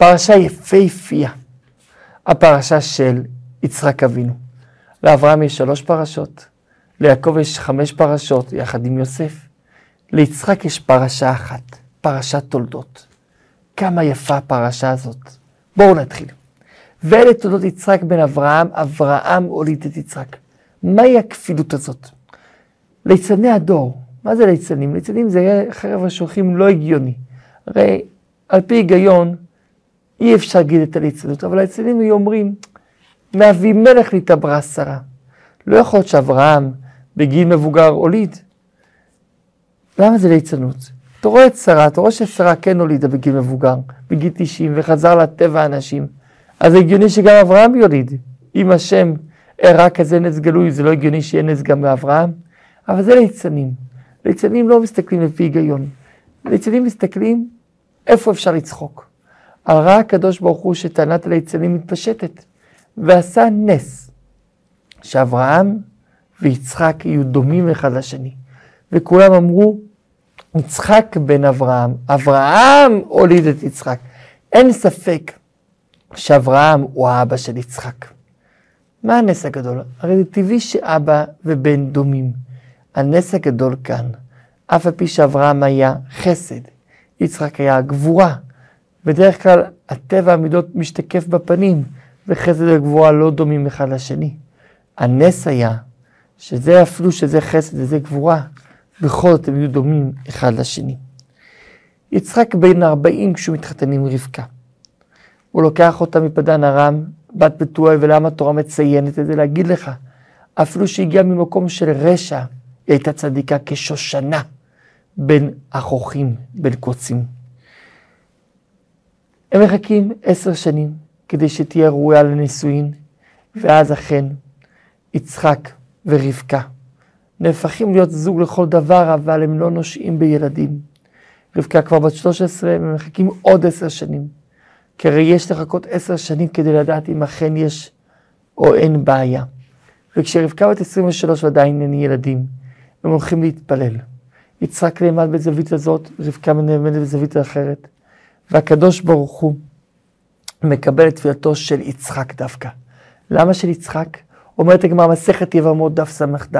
פרשה יפהפייה, הפרשה של יצחק אבינו. לאברהם יש שלוש פרשות, ליעקב יש חמש פרשות יחד עם יוסף. ליצחק יש פרשה אחת, פרשת תולדות. כמה יפה הפרשה הזאת. בואו נתחיל. ואלה תולדות יצחק בן אברהם, אברהם הוליד את יצחק. מהי הכפילות הזאת? ליצני הדור, מה זה ליצנים? ליצנים זה חרב השולחים לא הגיוני. הרי על פי היגיון אי אפשר להגיד את הליצנות, אבל הליצנים היו אומרים, מאבימלך נתעברה שרה. לא יכול להיות שאברהם בגיל מבוגר הוליד. למה זה ליצנות? אתה רואה את שרה, אתה רואה ששרה כן הולידה בגיל מבוגר, בגיל 90, וחזר לטבע האנשים. אז הגיוני שגם אברהם יוליד. אם השם הראה כזה נס גלוי, זה לא הגיוני שיהיה נס גם באברהם. אבל זה ליצנים. ליצנים לא מסתכלים לפי היגיון. ליצנים מסתכלים איפה אפשר לצחוק. על ראה הקדוש ברוך הוא שטענת הליצנים מתפשטת, ועשה נס, שאברהם ויצחק יהיו דומים אחד לשני. וכולם אמרו, יצחק בן אברהם, אברהם הוליד את יצחק. אין ספק שאברהם הוא האבא של יצחק. מה הנס הגדול? הרי זה טבעי שאבא ובן דומים. הנס הגדול כאן, אף על פי שאברהם היה חסד, יצחק היה גבורה. בדרך כלל הטבע המידות משתקף בפנים, וחסד וגבורה לא דומים אחד לשני. הנס היה שזה אפילו שזה חסד וזה גבורה, בכל זאת הם יהיו דומים אחד לשני. יצחק בן 40 כשהוא מתחתן עם רבקה. הוא לוקח אותה מפדן ארם, בת בתואל, ולמה התורה מציינת את זה? להגיד לך, אפילו שהגיעה ממקום של רשע, היא הייתה צדיקה כשושנה בין החוכים, בין קוצים. הם מחכים עשר שנים כדי שתהיה ראויה לנישואין, ואז אכן יצחק ורבקה נהפכים להיות זוג לכל דבר, אבל הם לא נושאים בילדים. רבקה כבר בת 13, הם מחכים עוד עשר שנים. כי הרי יש לחכות עשר שנים כדי לדעת אם אכן יש או אין בעיה. וכשרבקה בת 23 ועדיין אין ילדים, הם הולכים להתפלל. יצחק נעמד בזווית הזאת, רבקה נעמדת בזווית אחרת. והקדוש ברוך הוא מקבל את תפילתו של יצחק דווקא. למה של יצחק? אומרת הגמרא מסכת יבמות דף ס"ד,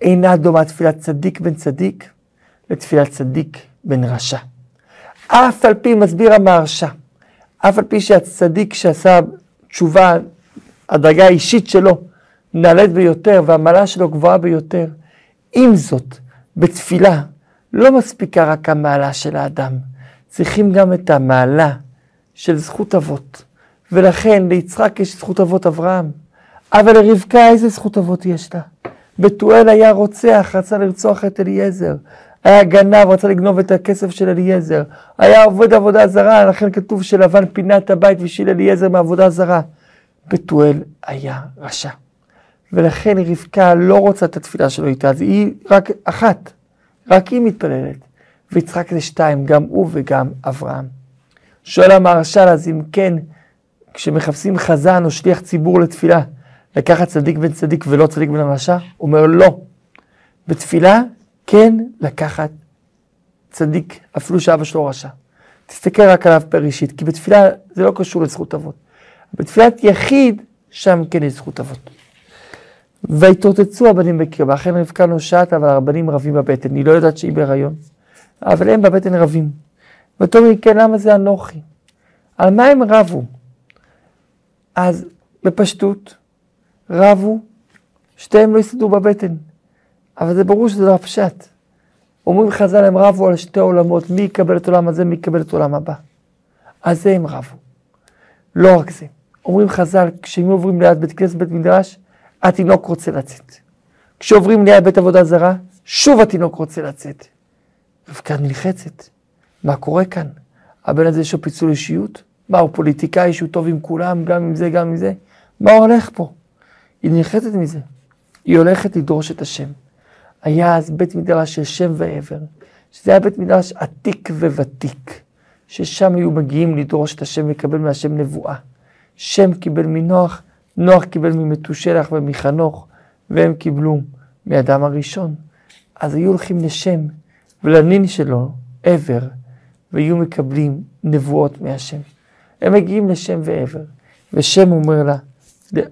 אינה דומה תפילת צדיק בן צדיק לתפילת צדיק בן רשע. אף על פי מסביר המהרשע, אף על פי שהצדיק שעשה תשובה, הדרגה האישית שלו נעלית ביותר והמעלה שלו גבוהה ביותר, עם זאת, בתפילה לא מספיקה רק המעלה של האדם, צריכים גם את המעלה של זכות אבות. ולכן ליצחק יש זכות אבות אברהם, אבל לרבקה איזה זכות אבות יש לה? בתואל היה רוצח, רצה לרצוח את אליעזר. היה גנב, רצה לגנוב את הכסף של אליעזר. היה עובד עבודה זרה, לכן כתוב שלבן פינה את הבית בשביל אליעזר מעבודה זרה. בתואל היה רשע. ולכן רבקה לא רוצה את התפילה שלו איתה, אז היא רק אחת, רק היא מתפללת. ויצחק זה שתיים, גם הוא וגם אברהם. שואל המהרש"ל, אז אם כן, כשמחפשים חזן או שליח ציבור לתפילה, לקחת צדיק בן צדיק ולא צדיק בן רשע? הוא אומר לא. בתפילה כן לקחת צדיק, אפילו שאבא שלו רשע. תסתכל רק עליו פר אישית, כי בתפילה זה לא קשור לזכות אבות. בתפילת יחיד, שם כן יש זכות אבות. ויתרוצצו הבנים בקרבה, אכן רבקה נושעת, אבל הרבנים רבים בבטן, היא לא יודעת שהיא בהיריון, אבל הם בבטן רבים. ותאמר כן, למה זה אנוכי? על מה הם רבו? אז בפשטות, רבו, שתיהם לא הסתדרו בבטן. אבל זה ברור שזה לא הפשט. אומרים חז"ל, הם רבו על שתי עולמות, מי יקבל את עולם הזה, מי יקבל את עולם הבא. על זה הם רבו. לא רק זה. אומרים חז"ל, כשהם עוברים ליד בית כנסת, בית מדרש, התינוק רוצה לצאת. כשעוברים ליד בית עבודה זרה, שוב התינוק רוצה לצאת. רבקה נלחצת. מה קורה כאן? הבן הזה יש לו פיצול אישיות? מה, הוא פוליטיקאי שהוא טוב עם כולם, גם עם זה, גם עם זה? מה הולך פה? היא נלחצת מזה. היא הולכת לדרוש את השם. היה אז בית מדרש של שם ועבר, שזה היה בית מדרש עתיק וותיק, ששם היו מגיעים לדרוש את השם ולקבל מהשם נבואה. שם קיבל מנוח, נוח קיבל ממתושלח ומחנוך, והם קיבלו מאדם הראשון. אז היו הולכים לשם ולנין שלו, עבר, והיו מקבלים נבואות מהשם. הם מגיעים לשם ועבר, ושם אומר לה,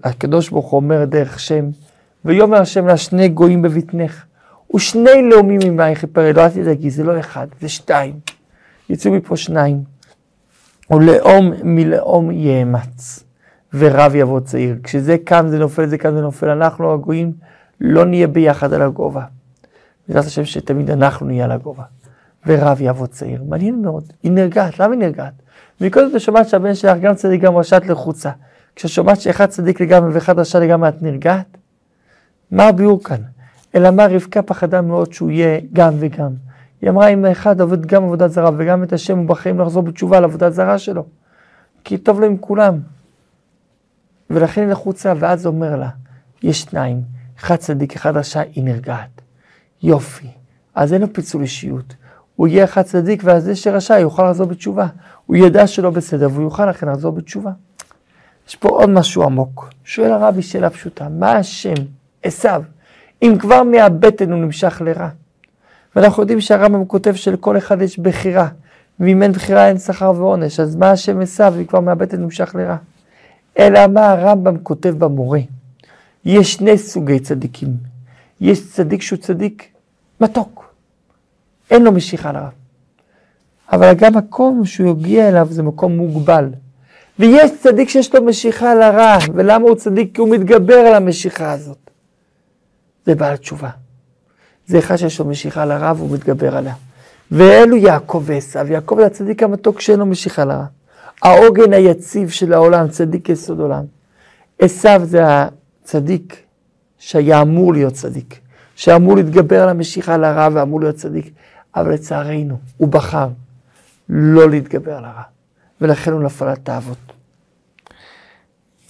הקדוש ברוך הוא אומר דרך שם, ויאמר השם לה שני גויים בבטנך, ושני לאומים ממך יפרד, לא אל תדאגי, זה לא אחד, זה שתיים. יצאו מפה שניים. ולאום מלאום יאמץ, ורב יבוא צעיר. כשזה קם זה נופל, זה קם זה נופל, אנחנו הגויים לא נהיה ביחד על הגובה. בעזרת השם שתמיד אנחנו נהיה על הגובה. ורב יבוא צעיר. מעניין מאוד. היא נרגעת, למה היא נרגעת? מקודם אתה שומעת שהבן שלך גם צדיק גם רשת לחוצה. כששומעת שאחד צדיק לגמרי ואחד רשע לגמרי, את נרגעת? מה הביאור כאן? אלא מה רבקה פחדה מאוד שהוא יהיה גם וגם. היא אמרה, אם האחד עובד גם עבודת זרה וגם את השם, הוא בחיים לחזור בתשובה על עבודת זרה שלו. כי טוב לו עם כולם. ולכן היא לחוצה, ואז אומר לה, יש שניים, אחד צדיק, אחד רשע, היא נרגעת. יופי. אז אין לו פיצול אישיות. הוא יהיה אחד צדיק, ואז זה שרשע יוכל לחזור בתשובה. הוא ידע שלא בסדר, והוא יוכל לכן לחזור בתשובה. יש פה עוד משהו עמוק. שואל הרבי שאלה פשוטה, מה השם, עשיו, אם כבר מהבטן הוא נמשך לרע? ואנחנו יודעים שהרמב"ם כותב שלכל אחד יש בחירה, ואם אין בחירה אין שכר ועונש, אז מה השם עשיו אם כבר מהבטן נמשך לרע? אלא מה הרמב"ם כותב במורה? יש שני סוגי צדיקים. יש צדיק שהוא צדיק מתוק, אין לו משיכה לרע. אבל גם מקום שהוא יגיע אליו זה מקום מוגבל. ויש צדיק שיש לו משיכה לרע, ולמה הוא צדיק? כי הוא מתגבר על המשיכה הזאת. זה בעל תשובה. זה אחד שיש לו משיכה לרע והוא מתגבר עליה. ואלו יעקב ועשיו. יעקב זה הצדיק המתוק שאין לו משיכה לרע. העוגן היציב של העולם, צדיק יסוד עולם. עשיו זה הצדיק שהיה אמור להיות צדיק, שאמור להתגבר על המשיכה לרע ואמור להיות צדיק, אבל לצערנו, הוא בחר לא להתגבר על הרע, ולכן הוא נפל על תאוות.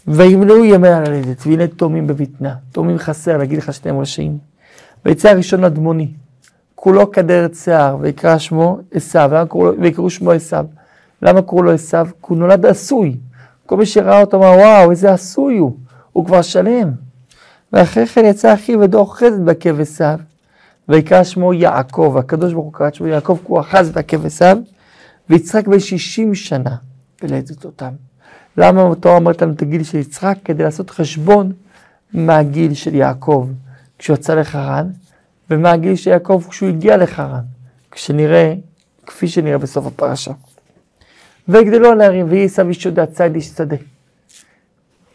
וימנעו ימי הלדת, והנה תומים בבטנה, תומים חסר, להגיד לך שאתם רשעים. ויצא הראשון אדמוני, כולו כדרת שיער, ויקרא שמו עשיו, ויקראו שמו עשיו. למה קראו לו עשיו? כי הוא נולד עשוי. כל מי שראה אותו אמר, וואו, איזה עשוי הוא, הוא כבר שלם. ואחרי כן יצא אחיו ודור חסד בעקב עשיו, ויקרא שמו יעקב, הקדוש ברוך הוא קרא שמו יעקב, כי הוא אחז בעקב עשיו, ויצחק בן שישים שנה בלדת אותם. למה התורה אומרת לנו את הגיל של יצחק? כדי לעשות חשבון מהגיל של יעקב כשהוא יצא לחרן, ומה הגיל של יעקב כשהוא הגיע לחרן, כשנראה, כפי שנראה בסוף הפרשה. ויגדלו הנערים, ויהי עשיו איש יהודה ציד איש שדה.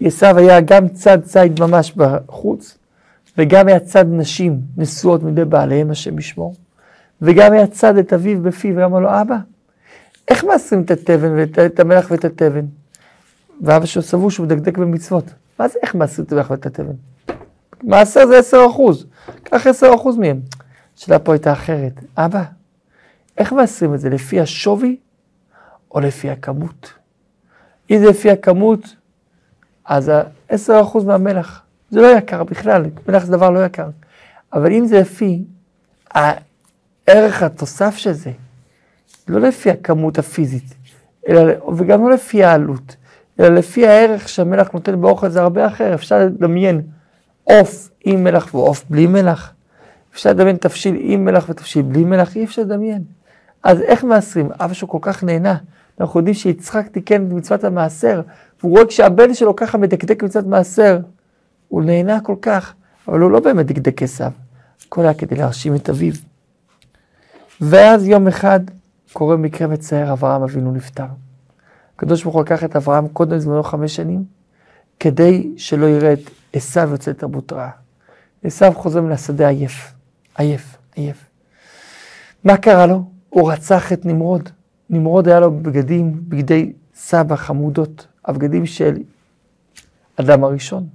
עשיו היה גם צד ציד ממש בחוץ, וגם היה צד נשים נשואות מידי בעליהם, השם ישמור, וגם היה צד את אביו בפיו, ואמר לו, אבא, איך מעשרים את התבן, ואת המלח ואת התבן? ואבא שלו סבור שהוא מדקדק במצוות. מה זה איך מעשרים את המלח ואת התבן? מעשר זה עשר אחוז, קח עשר אחוז מהם. השאלה פה הייתה אחרת. אבא, איך מעשרים את זה? לפי השווי או לפי הכמות? אם זה לפי הכמות, אז עשר אחוז מהמלח, זה לא יקר בכלל, מלח זה דבר לא יקר. אבל אם זה לפי הערך התוסף של זה, לא לפי הכמות הפיזית, אלא, וגם לא לפי העלות, אלא לפי הערך שהמלח נותן באוכל זה הרבה אחר. אפשר לדמיין עוף עם מלח ועוף בלי מלח. אפשר לדמיין תבשיל עם מלח ותבשיל בלי מלח, אי אפשר לדמיין. אז איך מעשרים? אבא שהוא כל כך נהנה. אנחנו יודעים שיצחק תיקן את מצוות המעשר, והוא רואה כשהבן שלו ככה מדקדק מצוות מעשר, הוא נהנה כל כך, אבל הוא לא באמת דקדק עשיו. הכל היה כדי להרשים את אביו. ואז יום אחד קורה מקרה מצער, אברהם אבינו נפטר. הקדוש ברוך הוא לקח את אברהם קודם זמנו חמש שנים, כדי שלא יראה את עשיו יוצא תרבות רעה. עשיו חוזר מן השדה עייף, עייף, עייף. מה קרה לו? הוא רצח את נמרוד. נמרוד היה לו בגדים, בגדי סבא חמודות, הבגדים של אדם הראשון.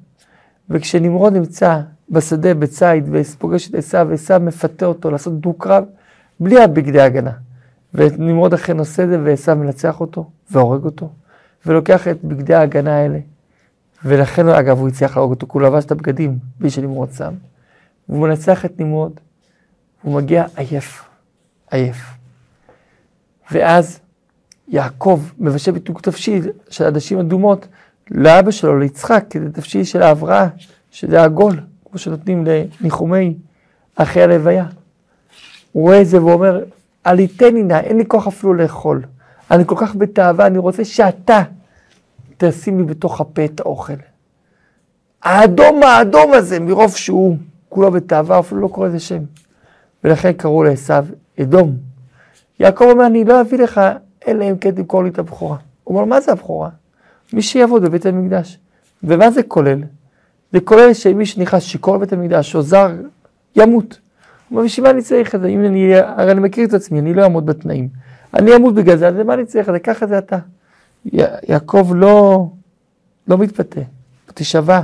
וכשנמרוד נמצא בשדה בציד ופוגש את עשיו, עשיו מפתה אותו לעשות דו-קרב בלי הבגדי הגנה. ונמרוד אכן עושה את זה ועשיו מנצח אותו והורג אותו, ולוקח את בגדי ההגנה האלה ולכן, אגב, הוא הצליח להרוג אותו, כי הוא לבש את הבגדים בלי שנמרוד שם. והוא מנצח את נמרוד, הוא מגיע עייף, עייף. ואז יעקב מבשל בדיוק תבשיל של עדשים אדומות לאבא שלו, ליצחק, כזה תבשיל של ההבראה, שזה עגול, כמו שנותנים לניחומי אחרי הלוויה. הוא רואה את זה ואומר, עליתני נא, אין לי כוח אפילו לאכול. אני כל כך בתאווה, אני רוצה שאתה תשים לי בתוך הפה את האוכל. האדום האדום הזה, מרוב שהוא כולו בתאווה, אפילו לא קורא לזה שם. ולכן קראו לעשו אדום. יעקב אומר, אני לא אביא לך, אלא אם כן תמכור לי את הבכורה. הוא אומר, מה זה הבכורה? מי שיעבוד בבית המקדש. ומה זה כולל? זה כולל שמי שנכנס שיכור לבית המקדש, או זר, ימות. הוא אומר, בשביל מה אני צריך את זה? אם אני, הרי אני מכיר את עצמי, אני לא אעמוד בתנאים. אני אמות בגלל זה, אז למה אני צריך את זה? ככה זה אתה. יעקב לא, לא מתפתה, תשבע,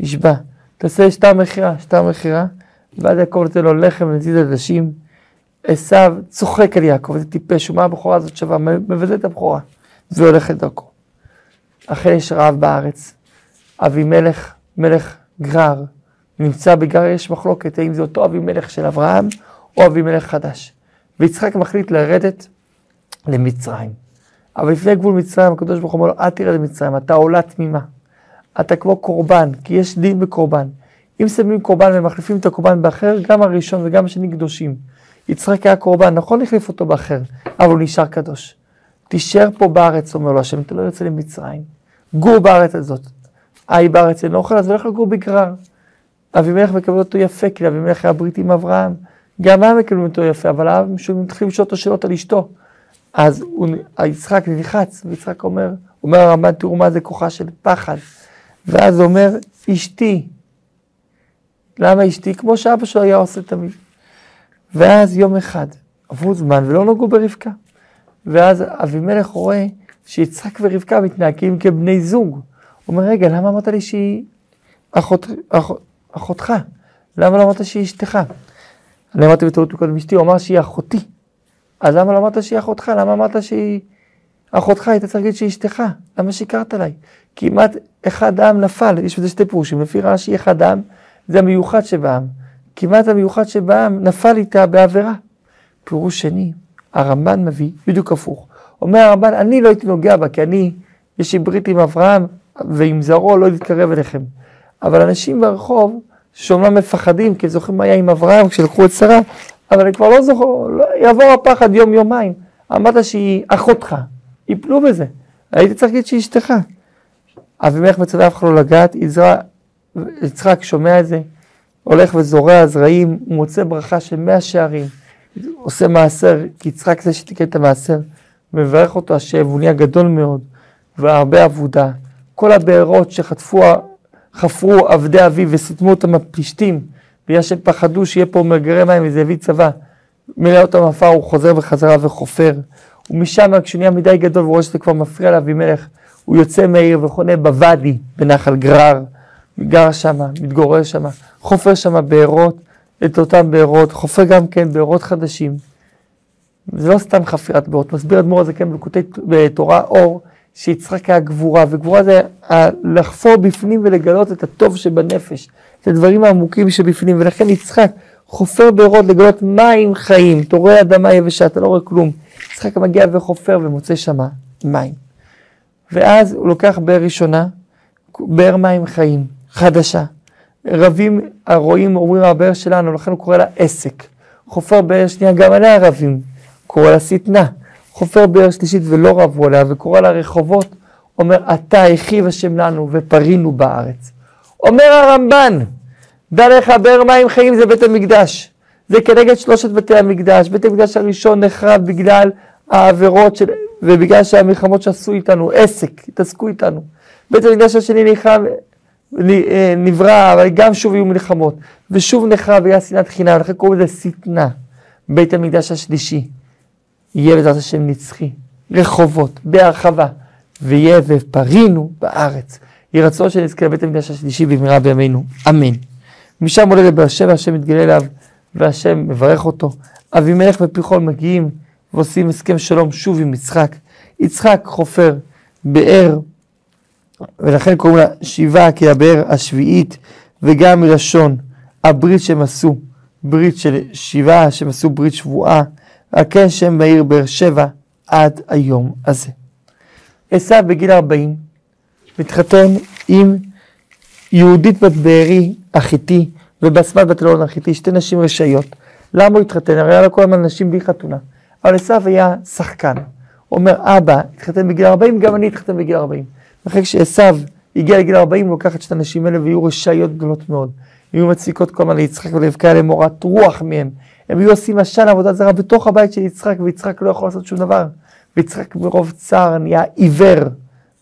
נשבע. תעשה שטר מכירה, שטר מכירה, ואז יעקב נותן לו לחם ונזיד עדשים. עשו צוחק על יעקב, זה טיפש, ומה הבכורה הזאת שווה? מבזה את הבכורה, והולך לדרכו. אכן יש רעב בארץ. אבימלך, מלך גרר, נמצא בגרר, יש מחלוקת האם זה אותו אבימלך של אברהם או אבימלך חדש. ויצחק מחליט לרדת למצרים. אבל לפני גבול מצרים, הקדוש ברוך הוא אומר לו, אל תרד למצרים, אתה עולה תמימה. אתה כמו קורבן, כי יש דין בקורבן. אם שמים קורבן ומחליפים את הקורבן באחר, גם הראשון וגם השני קדושים. יצחק היה קורבן, נכון להחליף אותו באחר, אבל הוא נשאר קדוש. תישאר פה בארץ, אומר לו השם, אתה לא יוצא למצרים. גור בארץ הזאת. היי בארץ אין אוכל, אז הולך לגור בגרר. אבימלך מקבל אותו יפה, כי אבימלך היה ברית עם אברהם. גם הם מקבלים אותו יפה, אבל הם מתחילים לשאול אותו שאלות על אשתו. אז הוא, יצחק נלחץ, ויצחק אומר, אומר הרמב"ן, תראו מה זה כוחה של פחד. ואז אומר, אשתי. למה אשתי? כמו שאבא שלו היה עושה תמיד. ואז יום אחד, עברו זמן ולא נגעו ברבקה. ואז אבימלך רואה שיצחק ורבקה מתנהגים כבני זוג. הוא אומר, רגע, למה אמרת לי שהיא אחות, אח, אחותך? למה לא אמרת שהיא אשתך? אני אמרתי בטעות קודם אשתי, הוא אמר שהיא אחותי. אז למה לא אמרת שהיא אחותך? למה אמרת שהיא אחותך? היית צריך להגיד שהיא אשתך. למה שיקרת עליי? כמעט אחד העם נפל, יש בזה שתי פירושים. לפי רש"י אחד העם זה המיוחד שבעם. כמעט המיוחד שבעם נפל איתה בעבירה. פירוש שני, הרמב"ן מביא בדיוק הפוך. אומר הרמב"ן, אני לא הייתי נוגע בה, כי אני, יש לי ברית עם אברהם, ועם זרעו לא להתקרב אליכם. אבל אנשים ברחוב, שאומנם מפחדים, כי זוכרים מה היה עם אברהם כשלקחו את שרה, אבל אני כבר לא זוכר, לא, יעבור הפחד יום-יומיים. אמרת שהיא אחותך, יפלו בזה. הייתי צריך להגיד שהיא אשתך. אבימלך מצווה אף אחד לא לגעת, יצחק שומע את זה, הולך וזורע זרעים, הוא מוצא ברכה של מאה שערים, עושה מעשר, כי יצחק זה שתיקן את המעשר, מברך אותו השם, והוא נהיה גדול מאוד, והרבה עבודה. כל הבארות שחטפו, חפרו עבדי אביו וסיתמו אותם הפלישתים, בגלל שהם פחדו שיהיה פה מגרי מים וזה יביא צבא. מילא אותם עפר, הוא חוזר בחזרה וחופר. ומשם, כשהוא נהיה מדי גדול ורואה שזה כבר מפריע לאבימלך, הוא יוצא מהעיר וחונה בוואדי בנחל גרר, גר שם, מתגורר שם, חופר שם בארות, את אותם בארות, חופר גם כן בארות חדשים. זה לא סתם חפירת בארות, מסביר אדמו"ר הזה כן בלקוטי בתורה אור, שיצחק היה גבורה, וגבורה זה לחפור בפנים ולגלות את הטוב שבנפש, את הדברים העמוקים שבפנים, ולכן יצחק חופר בארות לגלות מים חיים, אתה רואה אדמה יבשה, אתה לא רואה כלום. יצחק מגיע וחופר ומוצא שם מים. ואז הוא לוקח באר ראשונה, באר מים חיים, חדשה. רבים, הרועים אומרים הבאר שלנו, לכן הוא קורא לה עסק. חופר באר שנייה, גם עליה רבים, קורא לה שטנה. חופר באר שלישית ולא רבו עליה, וקורא לה רחובות, אומר, אתה הכיב השם לנו ופרינו בארץ. אומר הרמב"ן, דע לך, באר מים חיים זה בית המקדש. זה כנגד שלושת בתי המקדש. בית המקדש הראשון נחרב בגלל העבירות של, ובגלל שהמלחמות שעשו איתנו, עסק, התעסקו איתנו. בית המקדש השני נחרב, נברא, אבל גם שוב יהיו מלחמות. ושוב נחרב בגלל שנאת חינם, לכן קוראים לזה שטנה. בית המקדש השלישי יהיה בעזרת השם נצחי. רחובות, בהרחבה. ויהיה ופרינו בארץ. יהי רצון שנזכה לבית המקדש השלישי במהרה בימינו. אמן. משם עולה לבאר שבע, השם מתגלה אליו, והשם מברך אותו. אבימלך ופיחול מגיעים ועושים הסכם שלום שוב עם יצחק. יצחק חופר באר, ולכן קוראים לה שיבה הבאר השביעית, וגם מלשון הברית שהם עשו, ברית של שיבה, שהם עשו ברית שבועה, על כן שם בעיר באר שבע עד היום הזה. עשו בגיל 40 מתחתן עם יהודית בת בארי החיתי ובסמת בת אלון החיתי, שתי נשים רשעיות. למה הוא התחתן? הרי היה לו כל הזמן נשים בלי חתונה. אבל עשו היה שחקן. הוא אומר, אבא, התחתן בגיל 40, גם אני אתחתן בגיל 40. אחרי כשעשו הגיע לגיל 40, הוא לקח את שתי הנשים האלה ויהיו רשעיות גדולות מאוד. היו מציקות כל הזמן ליצחק ולרבקה למורת רוח מהם. הם היו עושים עשן עבודה זרה בתוך הבית של יצחק, ויצחק לא יכול לעשות שום דבר. ויצחק מרוב צער נהיה עיוור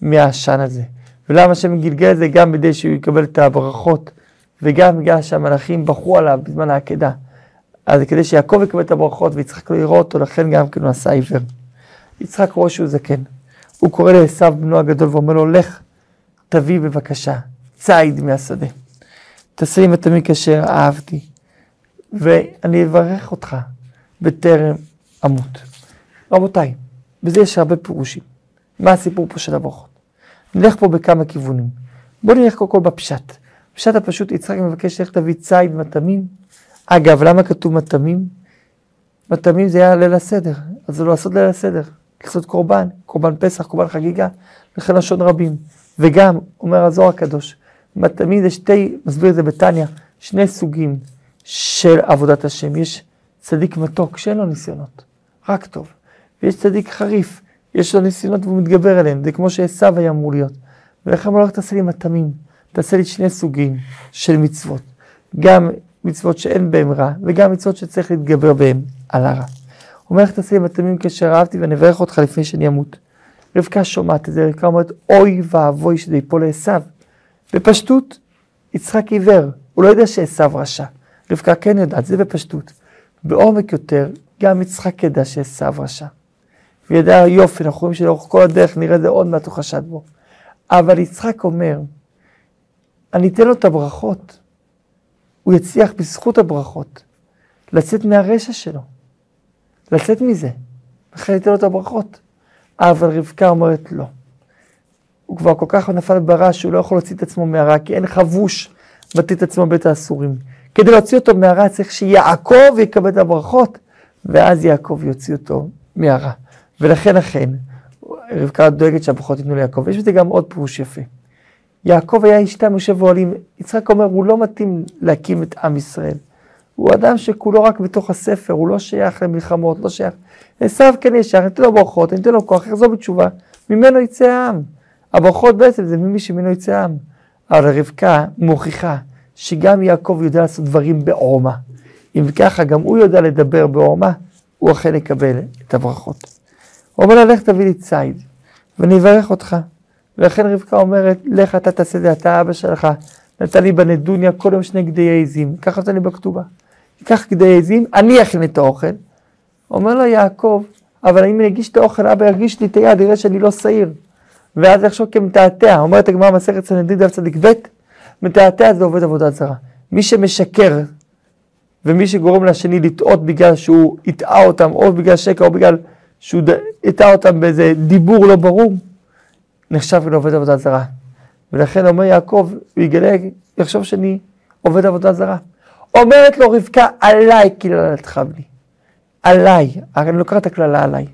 מהעשן הזה. ולמה השם גלגל את זה? גם כדי שהוא יקבל את הברכות, וגם בגלל שהמלאכים בכו עליו בזמן העקדה. אז כדי שיעקב יקבל את הברכות ויצחק לא יראה אותו, לכן גם כן הוא עשה עיוור. יצחק רואה שהוא זקן. הוא קורא לעשו בנו הגדול ואומר לו, לך, תביא בבקשה ציד מהשדה. תעשה עם התמיד כאשר אהבתי, ואני אברך אותך בטרם אמות. רבותיי, בזה יש הרבה פירושים. מה הסיפור פה של הברכות? נלך פה בכמה כיוונים. בואו נלך קודם כל בפשט. בפשט הפשוט, יצחק מבקש איך תביא ציד מטעמים. אגב, למה כתוב מטעמים? מטעמים זה היה ליל הסדר, אז זה לא לעשות ליל הסדר, לעשות קורבן, קורבן פסח, קורבן חגיגה, לכן לשון רבים. וגם, אומר הזוהר הקדוש, מטעמים זה שתי, מסביר את זה בתניא, שני סוגים של עבודת השם. יש צדיק מתוק שאין לו ניסיונות, רק טוב. ויש צדיק חריף, יש לו ניסיונות והוא מתגבר עליהם, זה כמו שעשו היה אמור להיות. ולכן הוא אומר, תעשה לי מטעמים, תעשה לי שני סוגים של מצוות. גם מצוות שאין בהם רע, וגם מצוות שצריך להתגבר בהם על הרע. אומר, איך תעשה לי מטעמים כאשר אהבתי ואני אברך אותך לפני שאני אמות. רבקה שומעת את זה, רבקה אומרת, אוי ואבוי שזה ייפול לעשו. בפשטות, יצחק עיוור, הוא לא יודע שעשו רשע. רבקה כן יודעת, זה בפשטות. בעומק יותר, גם יצחק ידע שעשו רשע. וידע יופי, אנחנו רואים שלאורך כל הדרך נראה זה עוד מעט הוא חשד בו. אבל יצחק אומר, אני אתן לו את הברכות. הוא יצליח בזכות הברכות לצאת מהרשע שלו, לצאת מזה. לכן אתן לו את הברכות. אבל רבקה אומרת לא. הוא כבר כל כך נפל ברע שהוא לא יכול להוציא את עצמו מהרע, כי אין חבוש מטיל את עצמו בית האסורים. כדי להוציא אותו מהרע צריך שיעקב יקבל את הברכות, ואז יעקב יוציא אותו מהרע. ולכן אכן, רבקה דואגת שהברכות ייתנו ליעקב. יש בזה גם עוד פירוש יפה. יעקב היה איש תם יושב ואוהלים. יצחק אומר, הוא לא מתאים להקים את עם ישראל. הוא אדם שכולו רק בתוך הספר, הוא לא שייך למלחמות, לא שייך. עשו כן יש שייך, ניתן לו ברכות, ניתן לו כוח, יחזור בתשובה. ממנו יצא העם. הברכות בעצם זה ממי שממנו יצא העם. אבל רבקה מוכיחה שגם יעקב יודע לעשות דברים בעורמה. אם ככה, גם הוא יודע לדבר בעורמה, הוא אכן יקבל את הברכות. הוא אומר לה, לך תביא לי ציד, ואני אברך אותך. ולכן רבקה אומרת, לך אתה תעשה את זה, אתה אבא שלך, נתן לי בנדוניה כל יום שני גדי עזים, ככה נתן לי בכתובה. קח גדי עזים, אני אכין את האוכל. אומר לו יעקב, אבל אם אני אגיש את האוכל, אבא ירגיש לי את היד, יראה שאני לא שעיר. ואז יחשוב כמתעתע, אומרת הגמרא מסכת סנדרין דף צדיק ב', מתעתע זה עובד עבודת זרה. מי שמשקר ומי שגורם לשני לטעות בגלל שהוא הטעה אותם, או בגלל שקר, או בגלל שהוא הטעה אותם באיזה דיבור לא ברור, נחשב לעובד עבודה זרה. ולכן אומר יעקב, הוא יגלה, יחשוב שאני עובד עבודה זרה. אומרת לו רבקה, עליי קללתך בני. עליי, אני לוקח את הקללה עליי.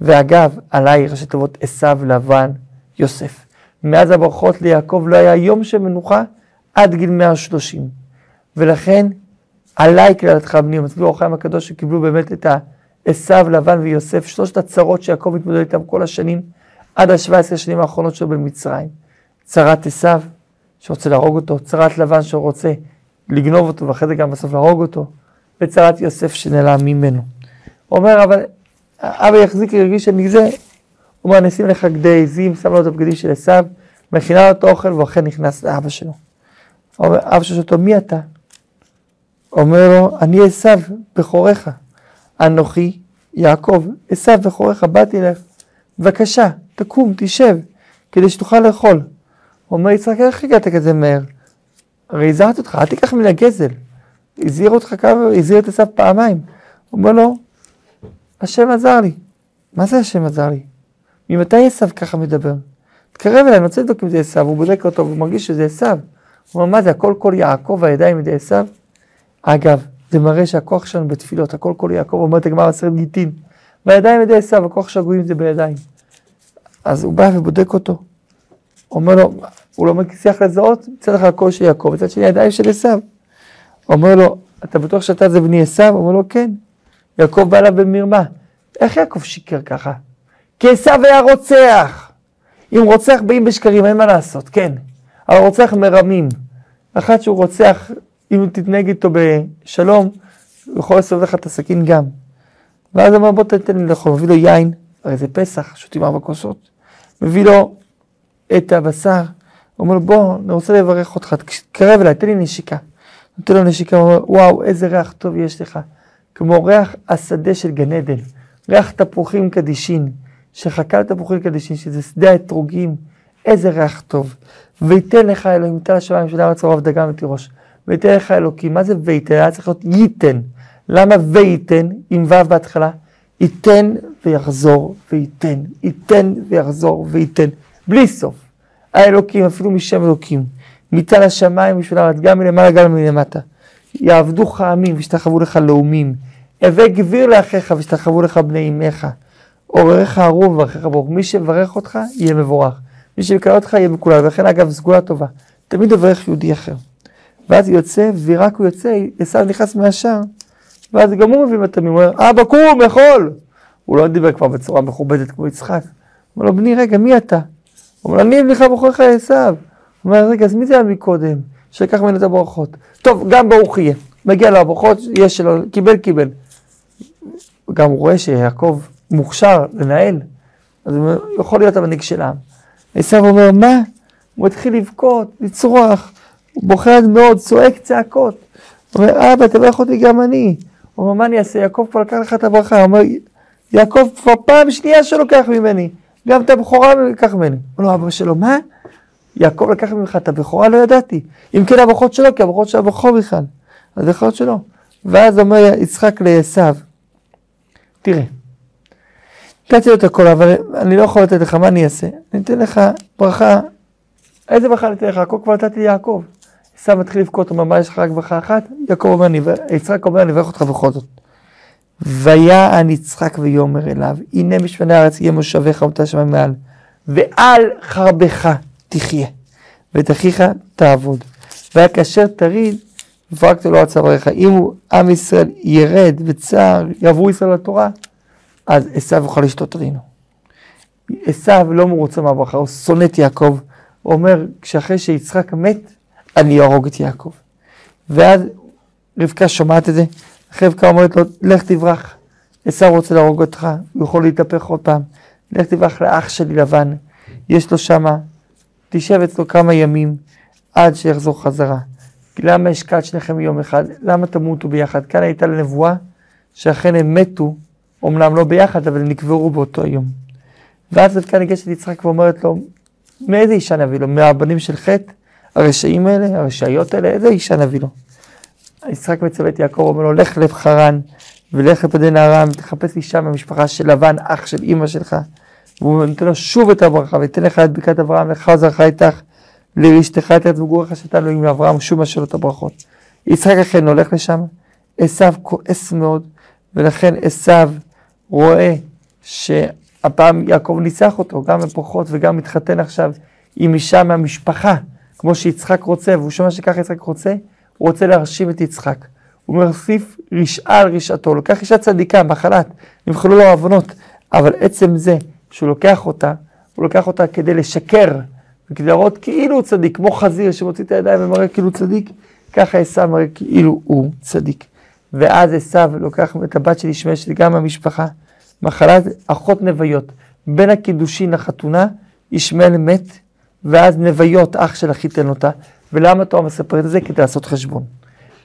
ואגב, עליי ראשי תיבות עשו, לבן, יוסף. מאז הברכות ליעקב לא היה יום של מנוחה עד גיל 130. ולכן, עליי קללתך בני, מסביר אור החיים הקדוש שקיבלו באמת את עשו, לבן ויוסף, שלושת הצרות שיעקב התמודד איתם כל השנים, עד ה-17 השנים האחרונות שלו במצרים. צרת עשו, שרוצה להרוג אותו, צרת לבן שרוצה לגנוב אותו ואחרי זה גם בסוף להרוג אותו, וצרת יוסף שנעלם ממנו. הוא אומר, אבל אבא יחזיק הרגיש אני זה, הוא אומר, נשים לך גדי עזים, שם לו את הבגדים של עשו, מכינה לו את האוכל, והוא אכן נכנס לאבא שלו. אומר, אבא שלו אותו, מי אתה? אומר לו, אני עשו, בכוריך. אנוכי, יעקב, עשו, בכוריך, באתי אליך. בבקשה, תקום, תשב, כדי שתוכל לאכול. אומר יצחק, איך הגעת כזה מהר? הרי הזהרתי אותך, אל תיקח מן הגזל. הזהיר אותך כמה, הזהיר את עשו פעמיים. אומר לו, השם עזר לי. מה זה השם עזר לי? ממתי עשו ככה מדבר? תקרב אליי, אני רוצה לבדוק אם זה עשו, הוא בודק אותו והוא מרגיש שזה עשו. הוא אומר, מה זה, הכל כל יעקב והידיים ידי עשו? אגב, זה מראה שהכוח שלנו בתפילות, הכל כל יעקב, אומרת הגמרא עשרת גיטין. והידיים ידי עשו, הכוח של הגויים זה בידיים. אז הוא בא ובודק אותו. אומר לו, הוא לא מצליח לזהות, מצד אחד הכל של יעקב, מצד שני הידיים של עשו. אומר לו, אתה בטוח שאתה זה בני עשו? אומר לו, כן. יעקב בא אליו במרמה. איך יעקב שיקר ככה? כי עשו היה רוצח. אם רוצח באים בשקרים, אין מה לעשות, כן. אבל רוצח מרמים. אחת שהוא רוצח, אם תתנהג איתו בשלום, הוא יכול לסובב לך את הסכין גם. ואז אמר בוא תתן לי לאכול, מביא לו יין, הרי זה פסח, שותים ארבע כוסות. מביא לו את הבשר, אומר לו בוא, אני רוצה לברך אותך, תקרב אליי, תן לי נשיקה. נותן לו נשיקה, הוא אומר וואו, איזה ריח טוב יש לך. כמו ריח השדה של גן עדן, ריח תפוחים קדישין, שחקה לתפוחים קדישין, שזה שדה האתרוגים, איזה ריח טוב. ויתן לך אלוהים, ייתן לשמיים של הארץ עורב דגן ותירוש. ויתן לך אלוקים, מה זה ויתן? היה צריך להיות ייתן. למה וייתן, עם ו' בהתחלה? ייתן ויחזור וייתן, ייתן ויחזור וייתן, בלי סוף. האלוקים, אפילו משם אלוקים, מצד השמיים בשביל הארץ, גם מלמעלה גם מלמטה. יעבדוך עמים וישתחוו לך לאומים. הווה גביר לאחיך וישתחוו לך בני אמך. עורריך ארור וברכך ברוך. מי שיברך אותך יהיה מבורך. מי שיקרא אותך יהיה מקולל. ולכן אגב סגולה טובה. תמיד יברך יהודי אחר. ואז יוצא, ורק הוא יוצא, עשיו נכנס מהשער. ואז גם הוא מביא מטעמים, הוא אומר, אבא קום, יכול. הוא לא דיבר כבר בצורה מכובדת כמו יצחק. הוא אומר לו, בני, רגע, מי אתה? אומר, אני אבליך בוחרך עשיו. אומר, רגע, אז מי זה היה מקודם? שיקח ממנו את הברכות. טוב, גם ברוך יהיה. מגיע לו הברכות, יש שלו, קיבל, קיבל. גם הוא רואה שיעקב מוכשר לנהל, אז הוא יכול להיות המנהיג של העם. עשיו אומר, מה? הוא מתחיל לבכות, לצרוח, הוא עד מאוד, צועק צעקות. הוא אומר, אבא, תברך אותי גם אני. הוא אומר, מה אני אעשה? יעקב כבר לקח לך את הברכה. הוא אומר, יעקב כבר פעם שנייה שלוקח ממני. גם את הבכורה הוא לקח ממני. הוא אומר לו, אבא שלו, מה? יעקב לקח ממך את הבכורה, לא ידעתי. אם כן הברכות שלו, כי הברכות של הבכור בכלל. אז הברכות שלו. ואז אומר יצחק לעשו, תראה, נתתי לו את הכל, אבל אני לא יכול לתת לך, מה אני אעשה? אני אתן לך ברכה, איזה ברכה אתן לך? הכל כבר נתתי ליעקב. עשו מתחיל לבכות, אומר, מה יש לך רק ברכה אחת? יעקב אומר, יצחק אומר, אני אברך אותך בכל זאת. ויען יצחק ויאמר אליו, הנה משמני הארץ יהיה מושבך ומתה שמיים מעל, ועל חרבך תחיה, ואת אחיך תעבוד. והיה כאשר תריד, ופרקת לו על צוואריך. אם עם ישראל ירד בצער, יעברו ישראל לתורה, אז עשו יוכל לשתות רינו. עשו לא מרוצה מהברכה, הוא שונא את יעקב. הוא אומר, כשאחרי שיצחק מת, אני אהרוג את יעקב. ואז רבקה שומעת את זה, רבקה אומרת לו, לך תברח. עשו רוצה להרוג אותך, הוא יכול להתהפך עוד פעם. לך תברח לאח שלי לבן, יש לו שמה תשב אצלו כמה ימים עד שיחזור חזרה. למה השקעת שניכם יום אחד? למה תמותו ביחד? כאן הייתה לנבואה שאכן הם מתו, אומנם לא ביחד, אבל הם נקברו באותו היום. ואז עד כאן ניגשת יצחק ואומרת לו, מאיזה אישה נביא לו? מהבנים של חטא? הרשעים האלה? הרשעיות האלה? איזה אישה נביא לו? יצחק מצווה את יעקב, אומר לו, לך לב חרן ולך לפדן ארם, תחפש אישה מהמשפחה של לבן, אח של אימא שלך. והוא נותן לו שוב את הברכה, ותן לך את ברכת אברהם, לך זרחה איתך, לרשתך את ארץ וגורך שאתה אלוהים לאברהם, שוב לו את הברכות. יצחק אכן הולך לשם, עשו כועס מאוד, ולכן עשו רואה שהפעם יעקב ניצח אותו, גם בפרחות וגם מתחתן עכשיו עם אישה מהמשפחה, כמו שיצחק רוצה, והוא שומע שככה יצחק רוצה, הוא רוצה להרשים את יצחק. הוא מוסיף רשעה על רשעתו, לוקח אישה צדיקה, מחלת, נבחלו לו עוונות, אבל עצם זה שהוא לוקח אותה, הוא לוקח אותה כדי לשקר, וכדי להראות כאילו הוא צדיק, כמו חזיר שמוציא את הידיים ומראה כאילו צדיק, ככה עשו מראה כאילו הוא צדיק. ואז עשו לוקח את הבת של ישמעאל, שזה גם המשפחה, מחלת אחות נוויות. בין הקידושין לחתונה, ישמעאל מת, ואז נוויות, אח שלה חיתן אותה. ולמה התורה מספרת את זה? כדי לעשות חשבון.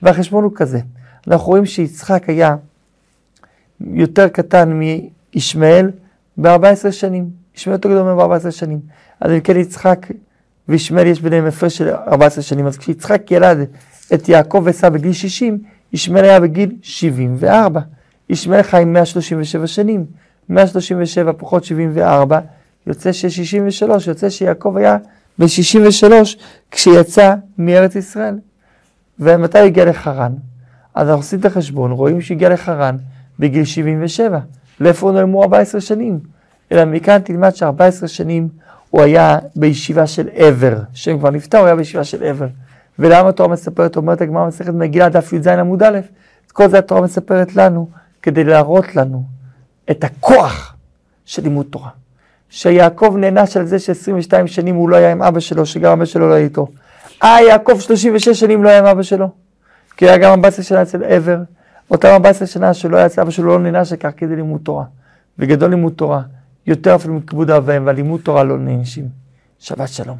והחשבון הוא כזה, אנחנו רואים שיצחק היה יותר קטן מישמעאל, ב-14 שנים. ישמעאל יותר גדול ממנו ב-14 שנים. אז אם כן יצחק וישמעאל יש ביניהם הפרש של 14 שנים. אז כשיצחק ילד את יעקב ועשו בגיל 60, ישמעאל היה בגיל 74. ישמעאל חי 137 שנים. 137 פחות 74, יוצא ש-63, יוצא שיעקב היה ב-63 כשיצא מארץ ישראל. ומתי הוא הגיע לחרן? אז אנחנו עושים את החשבון, רואים שהגיע לחרן בגיל 77. לאיפה הוא נעלמו 14 שנים? אלא מכאן תלמד ש-14 שנים הוא היה בישיבה של עבר. שם כבר נפטר, הוא היה בישיבה של עבר. ולמה התורה מספרת, אומרת הגמרא מסכת מגילה, דף י"ז עמוד א', את כל זה התורה מספרת לנו, כדי להראות לנו את הכוח של לימוד תורה. שיעקב נענש על זה ש-22 שנים הוא לא היה עם אבא שלו, שגם אבא שלו לא היה איתו. אה, יעקב 36 שנים לא היה עם אבא שלו, כי היה גם 14 שנה אצל עבר. אותם 14 שנה שלא היה אצל אבא שלו לא נענש על כך כדי לימוד תורה. וגדול לימוד תורה, יותר אפילו מכיבוד אב ואם, והלימוד תורה לא נענשים. שבת שלום.